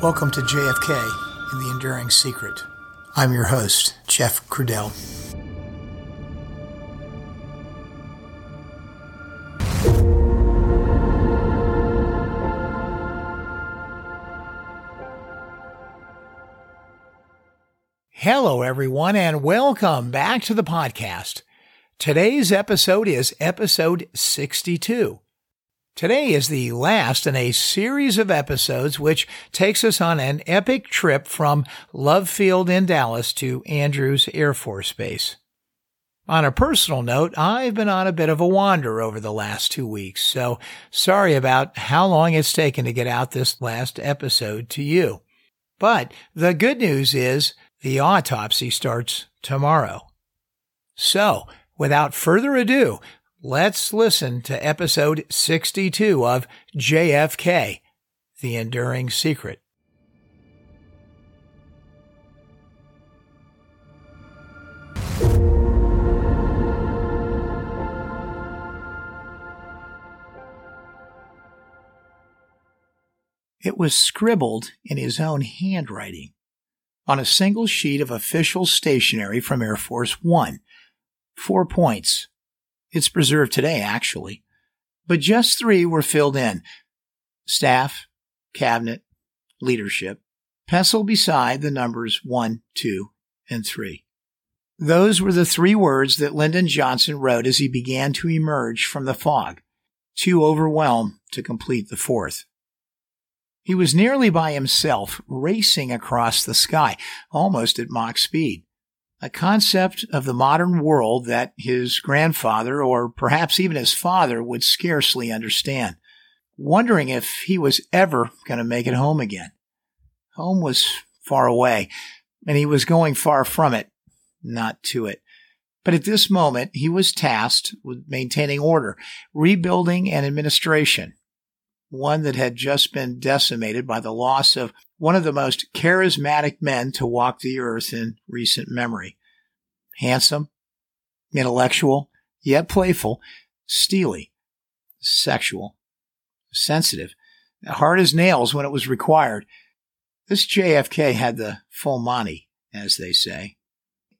Welcome to JFK and the Enduring Secret. I'm your host, Jeff Crudell. Hello, everyone, and welcome back to the podcast. Today's episode is episode 62. Today is the last in a series of episodes which takes us on an epic trip from Love Field in Dallas to Andrews Air Force Base. On a personal note, I've been on a bit of a wander over the last two weeks, so sorry about how long it's taken to get out this last episode to you. But the good news is the autopsy starts tomorrow. So, without further ado, let's listen to episode 62 of JFK, The Enduring Secret. It was scribbled in his own handwriting on a single sheet of official stationery from Air Force One. Four points. It's preserved today, actually. But just three were filled in staff, cabinet, leadership, pencil beside the numbers one, two, and three. Those were the three words that Lyndon Johnson wrote as he began to emerge from the fog, too overwhelmed to complete the fourth. He was nearly by himself, racing across the sky, almost at Mach speed. A concept of the modern world that his grandfather, or perhaps even his father, would scarcely understand, wondering if he was ever going to make it home again. Home was far away, and he was going far from it, not to it. But at this moment, he was tasked with maintaining order, rebuilding, and administration one that had just been decimated by the loss of one of the most charismatic men to walk the earth in recent memory. Handsome, intellectual, yet playful, steely, sexual, sensitive, hard as nails when it was required. This JFK had the full money, as they say.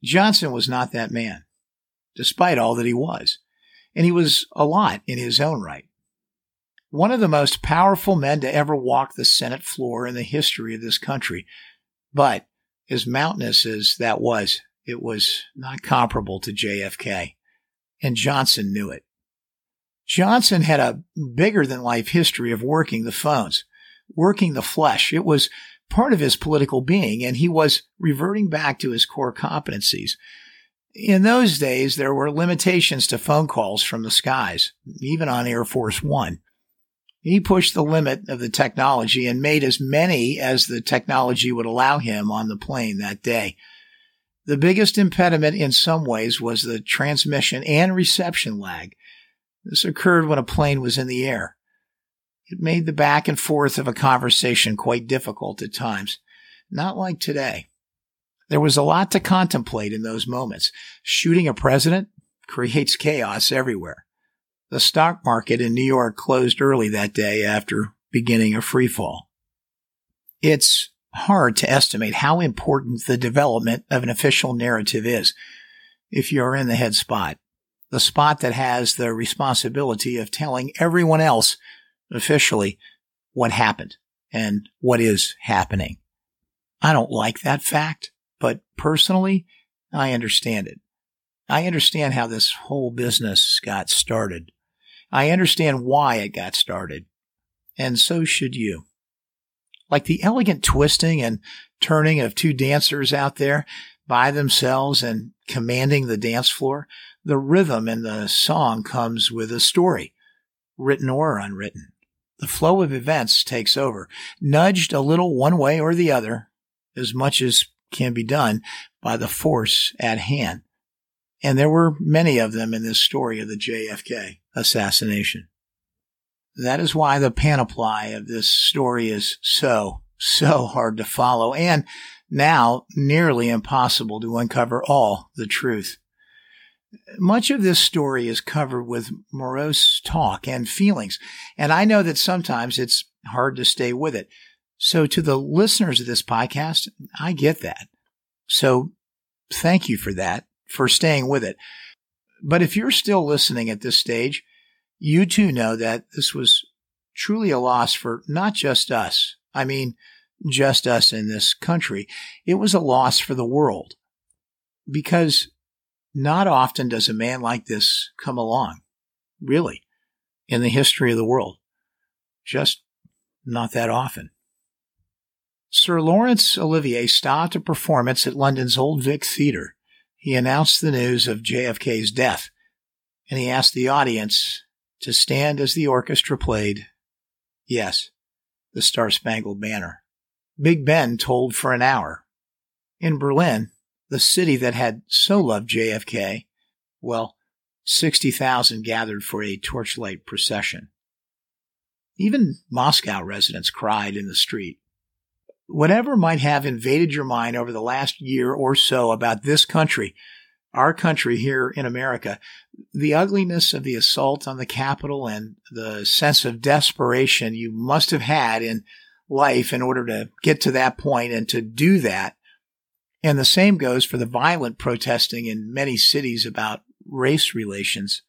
Johnson was not that man, despite all that he was. And he was a lot in his own right one of the most powerful men to ever walk the Senate floor in the history of this country. But as mountainous as that was, it was not comparable to JFK. And Johnson knew it. Johnson had a bigger than life history of working the phones, working the flesh. It was part of his political being, and he was reverting back to his core competencies. In those days, there were limitations to phone calls from the skies, even on Air Force One. He pushed the limit of the technology and made as many as the technology would allow him on the plane that day. The biggest impediment in some ways was the transmission and reception lag. This occurred when a plane was in the air. It made the back and forth of a conversation quite difficult at times, not like today. There was a lot to contemplate in those moments. Shooting a president creates chaos everywhere. The stock market in New York closed early that day after beginning a freefall. It's hard to estimate how important the development of an official narrative is if you're in the head spot, the spot that has the responsibility of telling everyone else officially what happened and what is happening. I don't like that fact, but personally, I understand it. I understand how this whole business got started. I understand why it got started. And so should you. Like the elegant twisting and turning of two dancers out there by themselves and commanding the dance floor, the rhythm in the song comes with a story, written or unwritten. The flow of events takes over, nudged a little one way or the other, as much as can be done by the force at hand. And there were many of them in this story of the JFK assassination. That is why the panoply of this story is so, so hard to follow and now nearly impossible to uncover all the truth. Much of this story is covered with morose talk and feelings, and I know that sometimes it's hard to stay with it. So to the listeners of this podcast, I get that. So thank you for that, for staying with it. But if you're still listening at this stage, you too know that this was truly a loss for not just us. I mean, just us in this country. It was a loss for the world because not often does a man like this come along, really, in the history of the world. Just not that often. Sir Laurence Olivier stopped a performance at London's Old Vic Theatre. He announced the news of JFK's death, and he asked the audience to stand as the orchestra played, yes, the Star Spangled Banner. Big Ben tolled for an hour. In Berlin, the city that had so loved JFK, well, 60,000 gathered for a torchlight procession. Even Moscow residents cried in the street. Whatever might have invaded your mind over the last year or so about this country, our country here in America, the ugliness of the assault on the Capitol and the sense of desperation you must have had in life in order to get to that point and to do that. And the same goes for the violent protesting in many cities about race relations.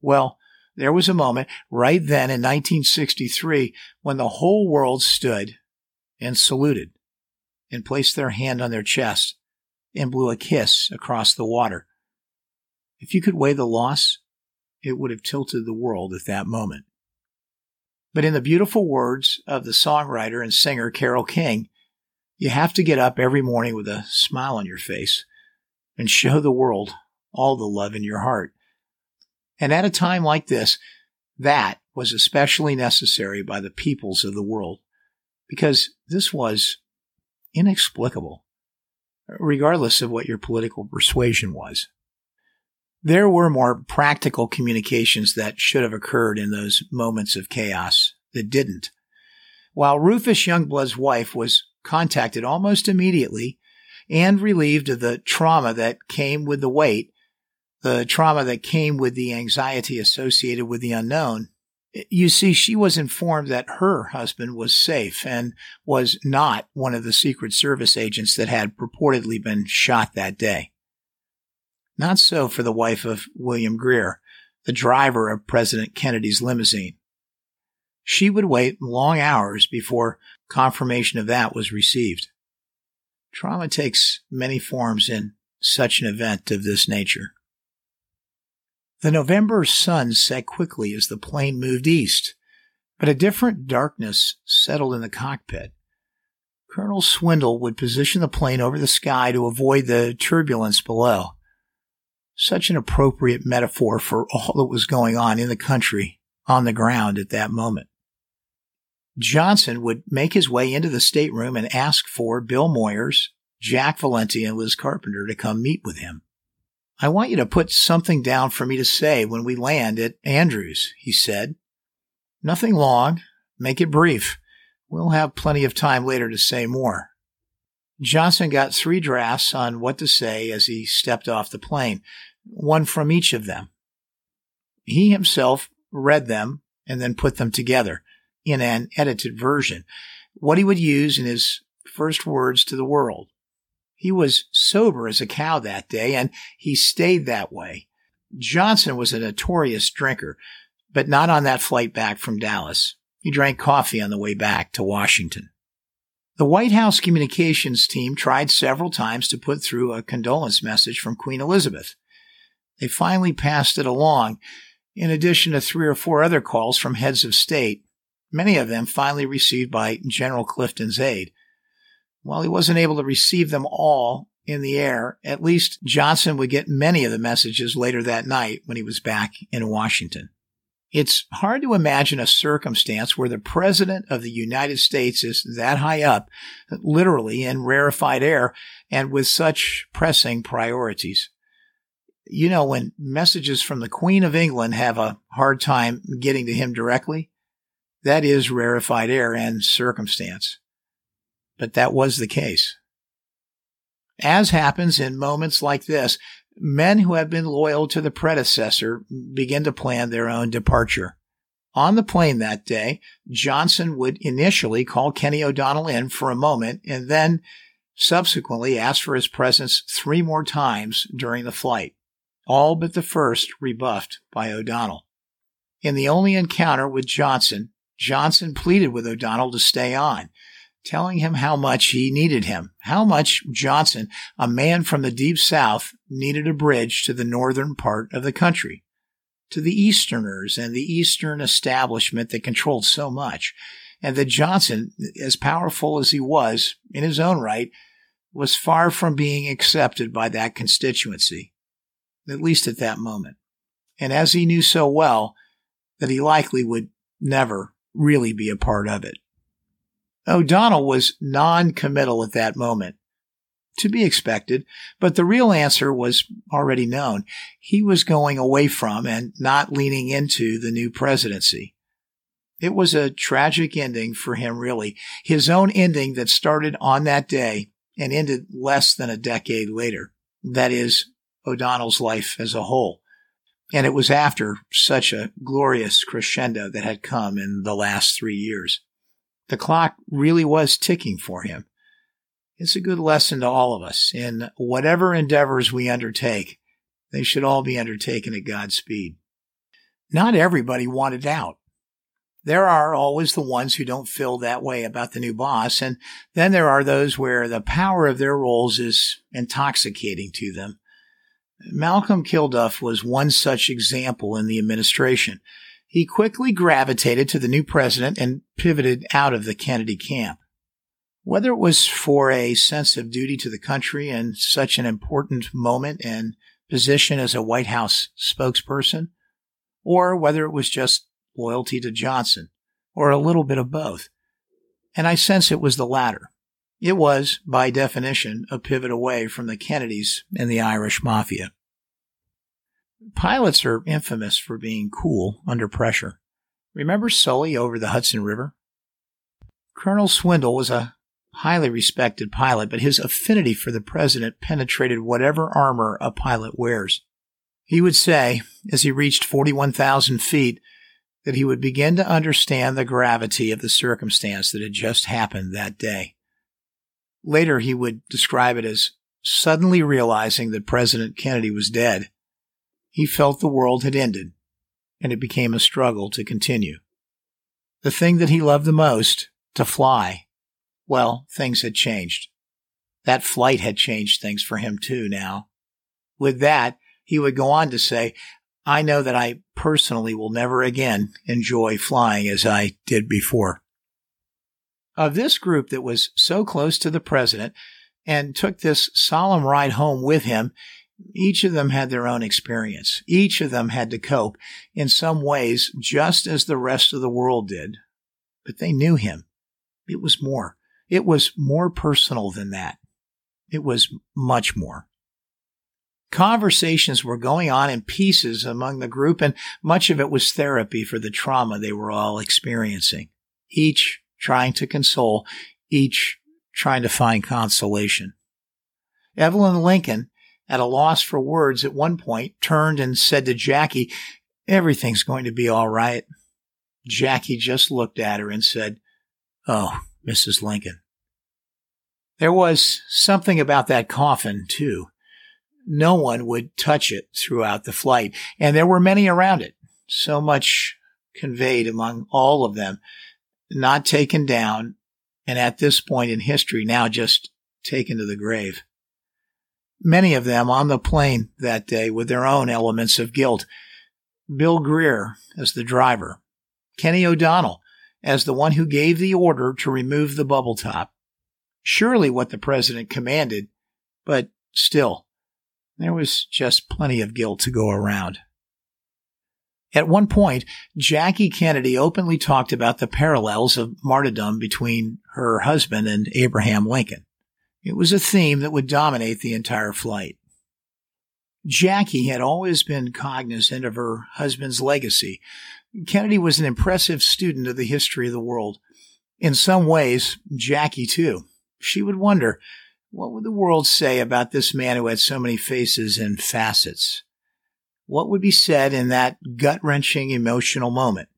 Well, there was a moment right then in 1963 when the whole world stood and saluted and placed their hand on their chest and blew a kiss across the water. If you could weigh the loss, it would have tilted the world at that moment. But in the beautiful words of the songwriter and singer Carole King, you have to get up every morning with a smile on your face and show the world all the love in your heart. And at a time like this, that was especially necessary by the peoples of the world because this was inexplicable, regardless of what your political persuasion was. There were more practical communications that should have occurred in those moments of chaos that didn't. While Rufus Youngblood's wife was contacted almost immediately and relieved of the trauma that came with the wait, the trauma that came with the anxiety associated with the unknown, you see, she was informed that her husband was safe and was not one of the Secret Service agents that had purportedly been shot that day. Not so for the wife of William Greer, the driver of President Kennedy's limousine. She would wait long hours before confirmation of that was received. Trauma takes many forms in such an event of this nature. The November sun set quickly as the plane moved east, but a different darkness settled in the cockpit. Colonel Swindal would position the plane over the sky to avoid the turbulence below. Such an appropriate metaphor for all that was going on in the country on the ground at that moment. Johnson would make his way into the stateroom and ask for Bill Moyers, Jack Valenti, and Liz Carpenter to come meet with him. I want you to put something down for me to say when we land at Andrews, he said. Nothing long. Make it brief. We'll have plenty of time later to say more. Johnson got three drafts on what to say as he stepped off the plane, one from each of them. He himself read them and then put them together in an edited version, what he would use in his first words to the world. He was sober as a cow that day, and he stayed that way. Johnson was a notorious drinker, but not on that flight back from Dallas. He drank coffee on the way back to Washington. The White House communications team tried several times to put through a condolence message from Queen Elizabeth. They finally passed it along, in addition to three or four other calls from heads of state, many of them finally received by General Clifton's aide. While he wasn't able to receive them all in the air, at least Johnson would get many of the messages later that night when he was back in Washington. It's hard to imagine a circumstance where the President of the United States is that high up, literally in rarefied air, and with such pressing priorities. You know, when messages from the Queen of England have a hard time getting to him directly, that is rarefied air and circumstance but that was the case. As happens in moments like this, men who have been loyal to the predecessor begin to plan their own departure. On the plane that day, Johnson would initially call Kenny O'Donnell in for a moment and then subsequently ask for his presence three more times during the flight, all but the first rebuffed by O'Donnell. In the only encounter with Johnson, Johnson pleaded with O'Donnell to stay on, telling him how much he needed him, how much Johnson, a man from the deep south, needed a bridge to the northern part of the country, to the Easterners and the Eastern establishment that controlled so much, and that Johnson, as powerful as he was in his own right, was far from being accepted by that constituency, at least at that moment. And as he knew so well, that he likely would never really be a part of it. O'Donnell was non-committal at that moment. To be expected, but the real answer was already known. He was going away from and not leaning into the new presidency. It was a tragic ending for him, really. His own ending that started on that day and ended less than a decade later. That is, O'Donnell's life as a whole. And it was after such a glorious crescendo that had come in the last three years. The clock really was ticking for him. It's a good lesson to all of us. In whatever endeavors we undertake, they should all be undertaken at God's speed. Not everybody wanted out. There are always the ones who don't feel that way about the new boss, and then there are those where the power of their roles is intoxicating to them. Malcolm Kilduff was one such example in the administration. He quickly gravitated to the new president and pivoted out of the Kennedy camp. Whether it was for a sense of duty to the country in such an important moment and position as a White House spokesperson, or whether it was just loyalty to Johnson, or a little bit of both. And I sense it was the latter. It was, by definition, a pivot away from the Kennedys and the Irish Mafia. Pilots are infamous for being cool under pressure. Remember Sully over the Hudson River? Colonel Swindal was a highly respected pilot, but his affinity for the president penetrated whatever armor a pilot wears. He would say, as he reached 41,000 feet, that he would begin to understand the gravity of the circumstance that had just happened that day. Later, he would describe it as suddenly realizing that President Kennedy was dead. He felt the world had ended, and it became a struggle to continue. The thing that he loved the most, to fly, well, things had changed. That flight had changed things for him too now. With that, he would go on to say, I know that I personally will never again enjoy flying as I did before. Of this group that was so close to the president and took this solemn ride home with him, each of them had their own experience. Each of them had to cope in some ways just as the rest of the world did. But they knew him. It was more. It was more personal than that. It was much more. Conversations were going on in pieces among the group, and much of it was therapy for the trauma they were all experiencing, each trying to console, each trying to find consolation. Evelyn Lincoln, at a loss for words at one point, turned and said to Jackie, Everything's going to be all right. Jackie just looked at her and said, Oh, Mrs. Lincoln. There was something about that coffin, too no one would touch it throughout the flight. And there were many around it. So much conveyed among all of them, not taken down. And at this point in history, now just taken to the grave. Many of them on the plane that day with their own elements of guilt. Bill Greer as the driver. Kenny O'Donnell as the one who gave the order to remove the bubble top. Surely what the president commanded, but still, there was just plenty of guilt to go around. At one point, Jackie Kennedy openly talked about the parallels of martyrdom between her husband and Abraham Lincoln. It was a theme that would dominate the entire flight. Jackie had always been cognizant of her husband's legacy. Kennedy was an impressive student of the history of the world. In some ways, Jackie too. She would wonder, what would the world say about this man who had so many faces and facets? What would be said in that gut wrenching emotional moment?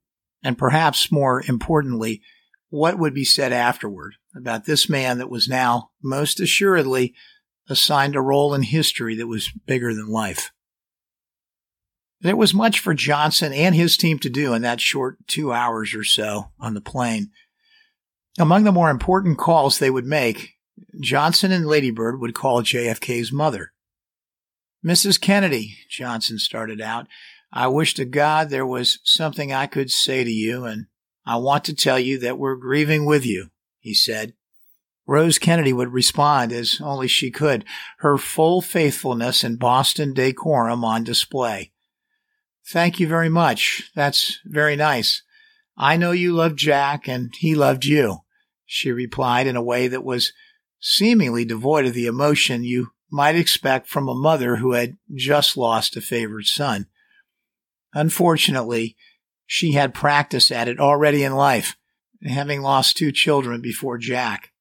And perhaps more importantly, what would be said afterward about this man that was now, most assuredly, assigned a role in history that was bigger than life. There was much for Johnson and his team to do in that short two hours or so on the plane. Among the more important calls they would make, Johnson and Lady Bird would call JFK's mother. Mrs. Kennedy, Johnson started out, I wish to God there was something I could say to you, and I want to tell you that we're grieving with you, he said. Rose Kennedy would respond as only she could, her full faithfulness and Boston decorum on display. Thank you very much. That's very nice. I know you loved Jack and he loved you, she replied in a way that was seemingly devoid of the emotion you might expect from a mother who had just lost a favored son. Unfortunately, she had practice at it already in life, having lost two children before Jack.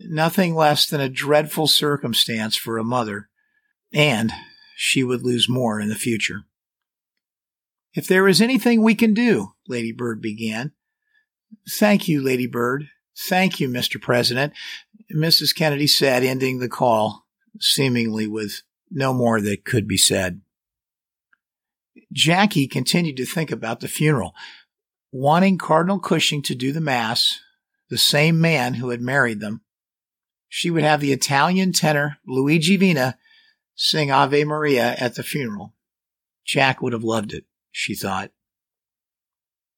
Nothing less than a dreadful circumstance for a mother, and she would lose more in the future. If there is anything we can do, Lady Bird began. Thank you, Lady Bird. Thank you, Mr. President, Mrs. Kennedy said, ending the call, seemingly with no more that could be said. Jackie continued to think about the funeral, wanting Cardinal Cushing to do the Mass, the same man who had married them. She would have the Italian tenor Luigi Vena sing Ave Maria at the funeral. Jack would have loved it she thought.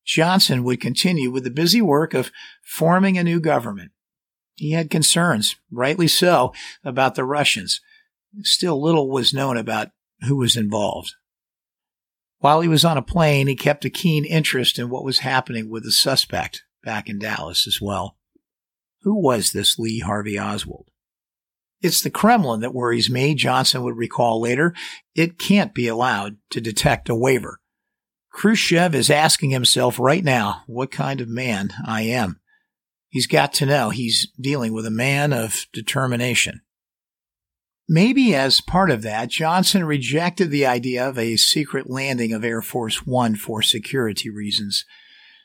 Johnson would continue with the busy work of forming a new government. He had concerns, rightly so, about the Russians. Still little was known about who was involved. While he was on a plane, he kept a keen interest in what was happening with the suspect back in Dallas as well. Who was this Lee Harvey Oswald? It's the Kremlin that worries me, Johnson would recall later. It can't be allowed to detect a waiver. Khrushchev is asking himself right now what kind of man I am. He's got to know he's dealing with a man of determination. Maybe as part of that, Johnson rejected the idea of a secret landing of Air Force One for security reasons,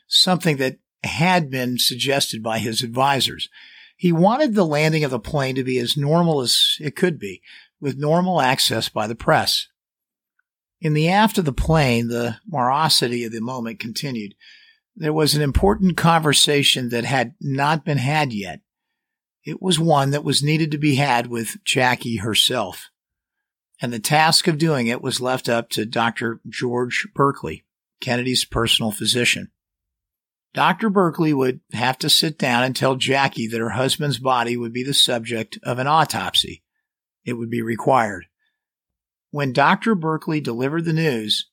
something that had been suggested by his advisors. He wanted the landing of the plane to be as normal as it could be, with normal access by the press. In the aft of the plane, the morosity of the moment continued. There was an important conversation that had not been had yet. It was one that was needed to be had with Jackie herself. And the task of doing it was left up to Dr. George Burkley, Kennedy's personal physician. Dr. Burkley would have to sit down and tell Jackie that her husband's body would be the subject of an autopsy. It would be required. When Dr. Burkley delivered the news,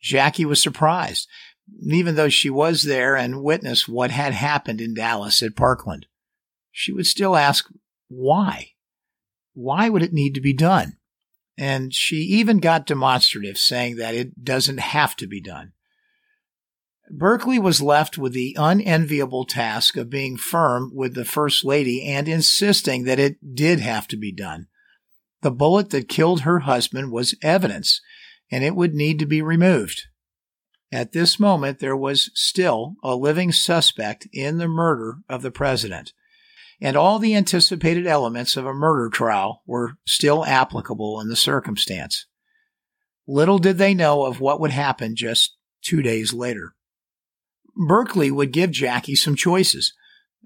Jackie was surprised, even though she was there and witnessed what had happened in Dallas at Parkland. She would still ask, why? Why would it need to be done? And she even got demonstrative, saying that it doesn't have to be done. Burkley was left with the unenviable task of being firm with the First Lady and insisting that it did have to be done. The bullet that killed her husband was evidence, and it would need to be removed. At this moment, there was still a living suspect in the murder of the president, and all the anticipated elements of a murder trial were still applicable in the circumstance. Little did they know of what would happen just two days later. Burkley would give Jackie some choices.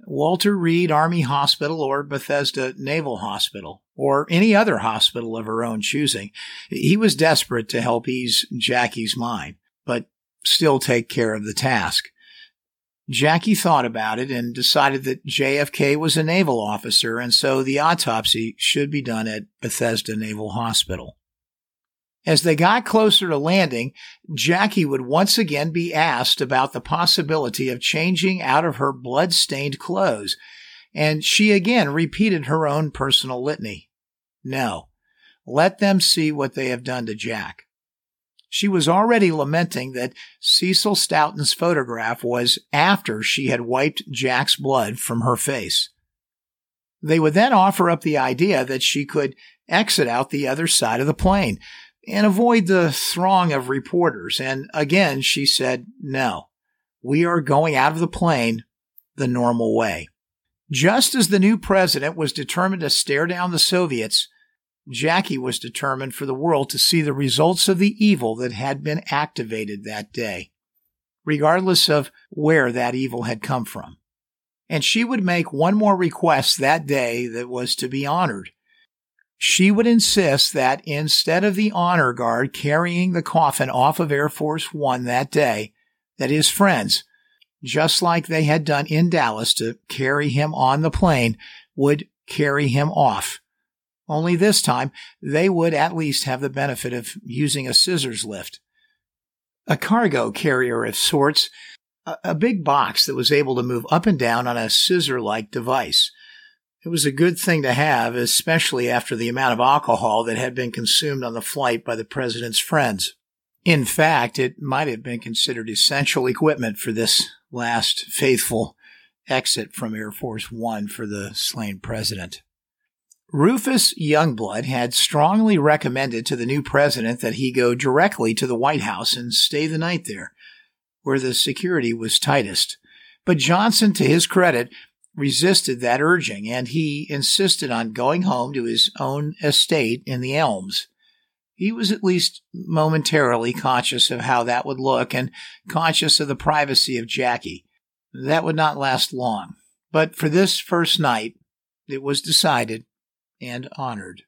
Walter Reed Army Hospital or Bethesda Naval Hospital or any other hospital of her own choosing. He was desperate to help ease Jackie's mind, but still take care of the task. Jackie thought about it and decided that JFK was a naval officer, and so the autopsy should be done at Bethesda Naval Hospital. As they got closer to landing, Jackie would once again be asked about the possibility of changing out of her blood-stained clothes, and she again repeated her own personal litany. No, let them see what they have done to Jack. She was already lamenting that Cecil Stoughton's photograph was after she had wiped Jack's blood from her face. They would then offer up the idea that she could exit out the other side of the plane, and avoid the throng of reporters. And again, she said no. we are going out of the plane the normal way. Just as the new president was determined to stare down the Soviets, Jackie was determined for the world to see the results of the evil that had been activated that day, regardless of where that evil had come from. And she would make one more request that day that was to be honored. She would insist that instead of the honor guard carrying the coffin off of Air Force One that day, that his friends, just like they had done in Dallas to carry him on the plane, would carry him off. Only this time, they would at least have the benefit of using a scissors lift. A cargo carrier of sorts, a, big box that was able to move up and down on a scissor like device. It was a good thing to have, especially after the amount of alcohol that had been consumed on the flight by the president's friends. In fact, it might have been considered essential equipment for this last faithful exit from Air Force One for the slain president. Rufus Youngblood had strongly recommended to the new president that he go directly to the White House and stay the night there, where the security was tightest. But Johnson, to his credit, resisted that urging, and he insisted on going home to his own estate in the Elms. He was at least momentarily conscious of how that would look and conscious of the privacy of Jackie. That would not last long. But for this first night, it was decided and honored.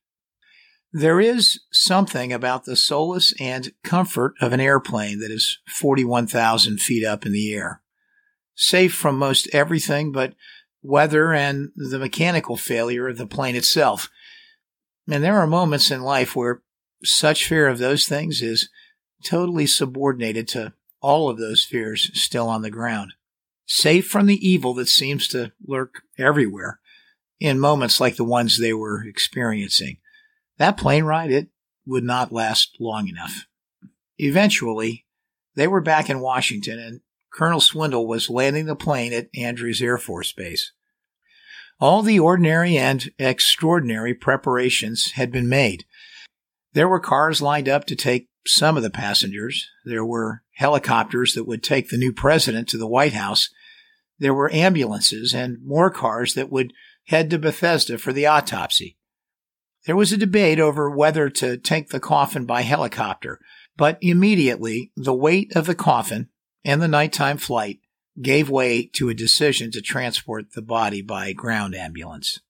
There is something about the solace and comfort of an airplane that is 41,000 feet up in the air. Safe from most everything but weather and the mechanical failure of the plane itself. And there are moments in life where such fear of those things is totally subordinated to all of those fears still on the ground. Safe from the evil that seems to lurk everywhere in moments like the ones they were experiencing. That plane ride, it would not last long enough. Eventually, they were back in Washington and Colonel Swindal was landing the plane at Andrews Air Force Base. All the ordinary and extraordinary preparations had been made. There were cars lined up to take some of the passengers. There were helicopters that would take the new president to the White House. There were ambulances and more cars that would head to Bethesda for the autopsy. There was a debate over whether to take the coffin by helicopter, but immediately the weight of the coffin and the nighttime flight gave way to a decision to transport the body by ground ambulance.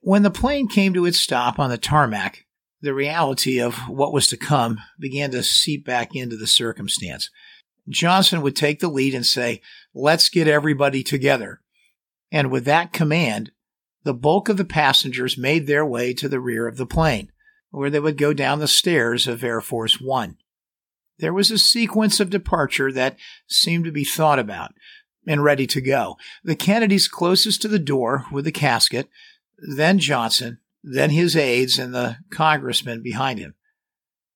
When the plane came to its stop on the tarmac, the reality of what was to come began to seep back into the circumstance. Johnson would take the lead and say, Let's get everybody together. And with that command, the bulk of the passengers made their way to the rear of the plane, where they would go down the stairs of Air Force One. There was a sequence of departure that seemed to be thought about and ready to go. The Kennedys closest to the door with the casket, then Johnson, then his aides and the congressman behind him.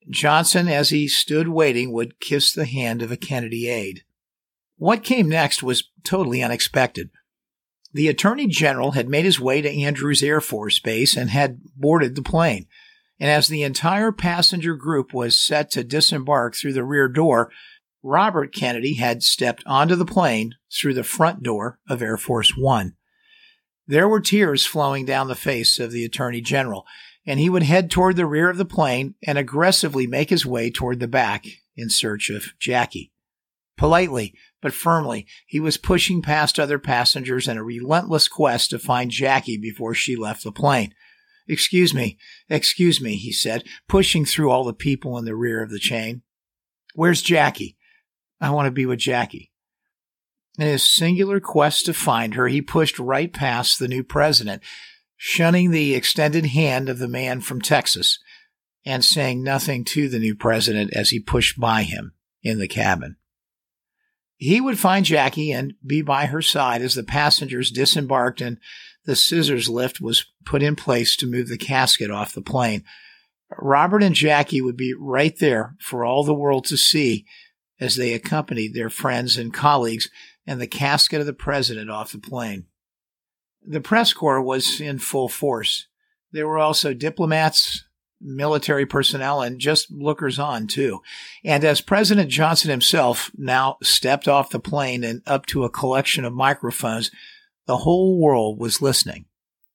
Johnson, as he stood waiting, would kiss the hand of a Kennedy aide. What came next was totally unexpected. The Attorney General had made his way to Andrews Air Force Base and had boarded the plane. And as the entire passenger group was set to disembark through the rear door, Robert Kennedy had stepped onto the plane through the front door of Air Force One. There were tears flowing down the face of the Attorney General, and he would head toward the rear of the plane and aggressively make his way toward the back in search of Jackie. Politely, but firmly, he was pushing past other passengers in a relentless quest to find Jackie before she left the plane. Excuse me, excuse me, he said, pushing through all the people in the rear of the chain. Where's Jackie? I want to be with Jackie. In his singular quest to find her, he pushed right past the new president, shunning the extended hand of the man from Texas and saying nothing to the new president as he pushed by him in the cabin. He would find Jackie and be by her side as the passengers disembarked and the scissors lift was put in place to move the casket off the plane. Robert and Jackie would be right there for all the world to see as they accompanied their friends and colleagues and the casket of the president off the plane. The press corps was in full force. There were also diplomats, military personnel, and just lookers on, too. And as President Johnson himself now stepped off the plane and up to a collection of microphones, the whole world was listening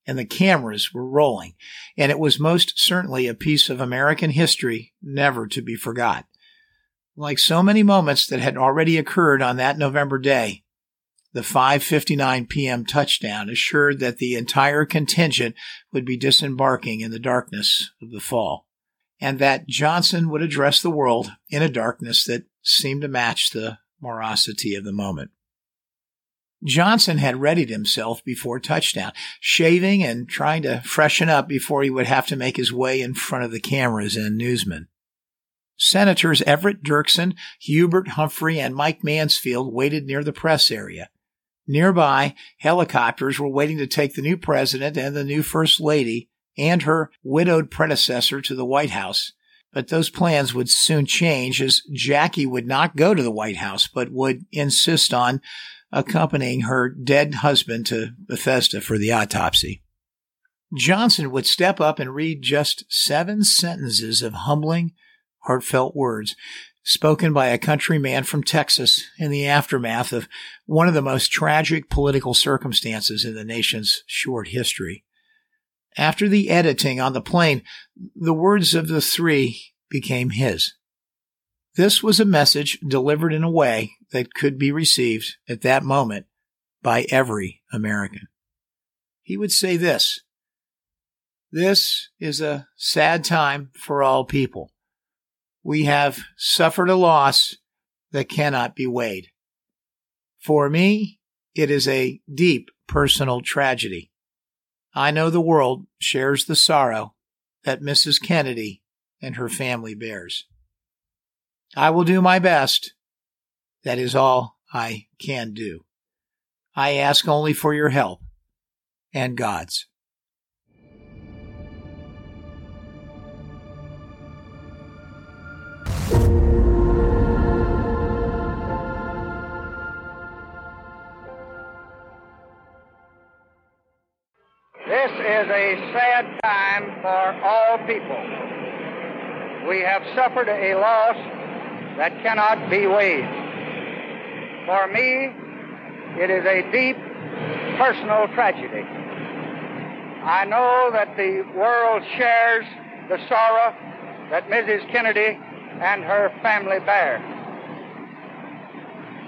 and the cameras were rolling. And it was most certainly a piece of American history never to be forgot. Like so many moments that had already occurred on that November day, the 5:59 p.m. touchdown assured that the entire contingent would be disembarking in the darkness of the fall, and that Johnson would address the world in a darkness that seemed to match the morosity of the moment. Johnson had readied himself before touchdown, shaving and trying to freshen up before he would have to make his way in front of the cameras and newsmen. Senators Everett Dirksen, Hubert Humphrey, and Mike Mansfield waited near the press area. Nearby, helicopters were waiting to take the new president and the new first lady and her widowed predecessor to the White House. But those plans would soon change as Jackie would not go to the White House, but would insist on accompanying her dead husband to Bethesda for the autopsy. Johnson would step up and read just seven sentences of humbling, heartfelt words spoken by a countryman from Texas in the aftermath of one of the most tragic political circumstances in the nation's short history. After the editing on the plane, the words of the three became his. This was a message delivered in a way that could be received at that moment by every American. He would say this This is a sad time for all people we have suffered a loss that cannot be weighed. For me, it is a deep personal tragedy. I know the world shares the sorrow that Mrs. Kennedy and her family bears. I will do my best. That is all I can do. I ask only for your help and God's. Is a sad time for all people. We have suffered a loss that cannot be weighed. For me, it is a deep personal tragedy. I know that the world shares the sorrow that Mrs. Kennedy and her family bear.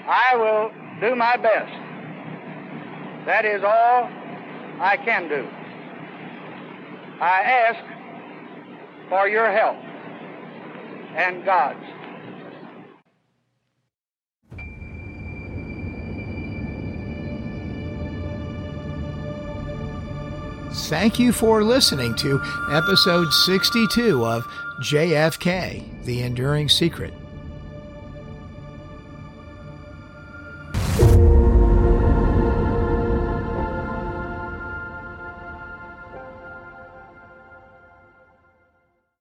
I will do my best. That is all I can do. I ask for your help and God's. Thank you for listening to episode 62 of JFK The Enduring Secret.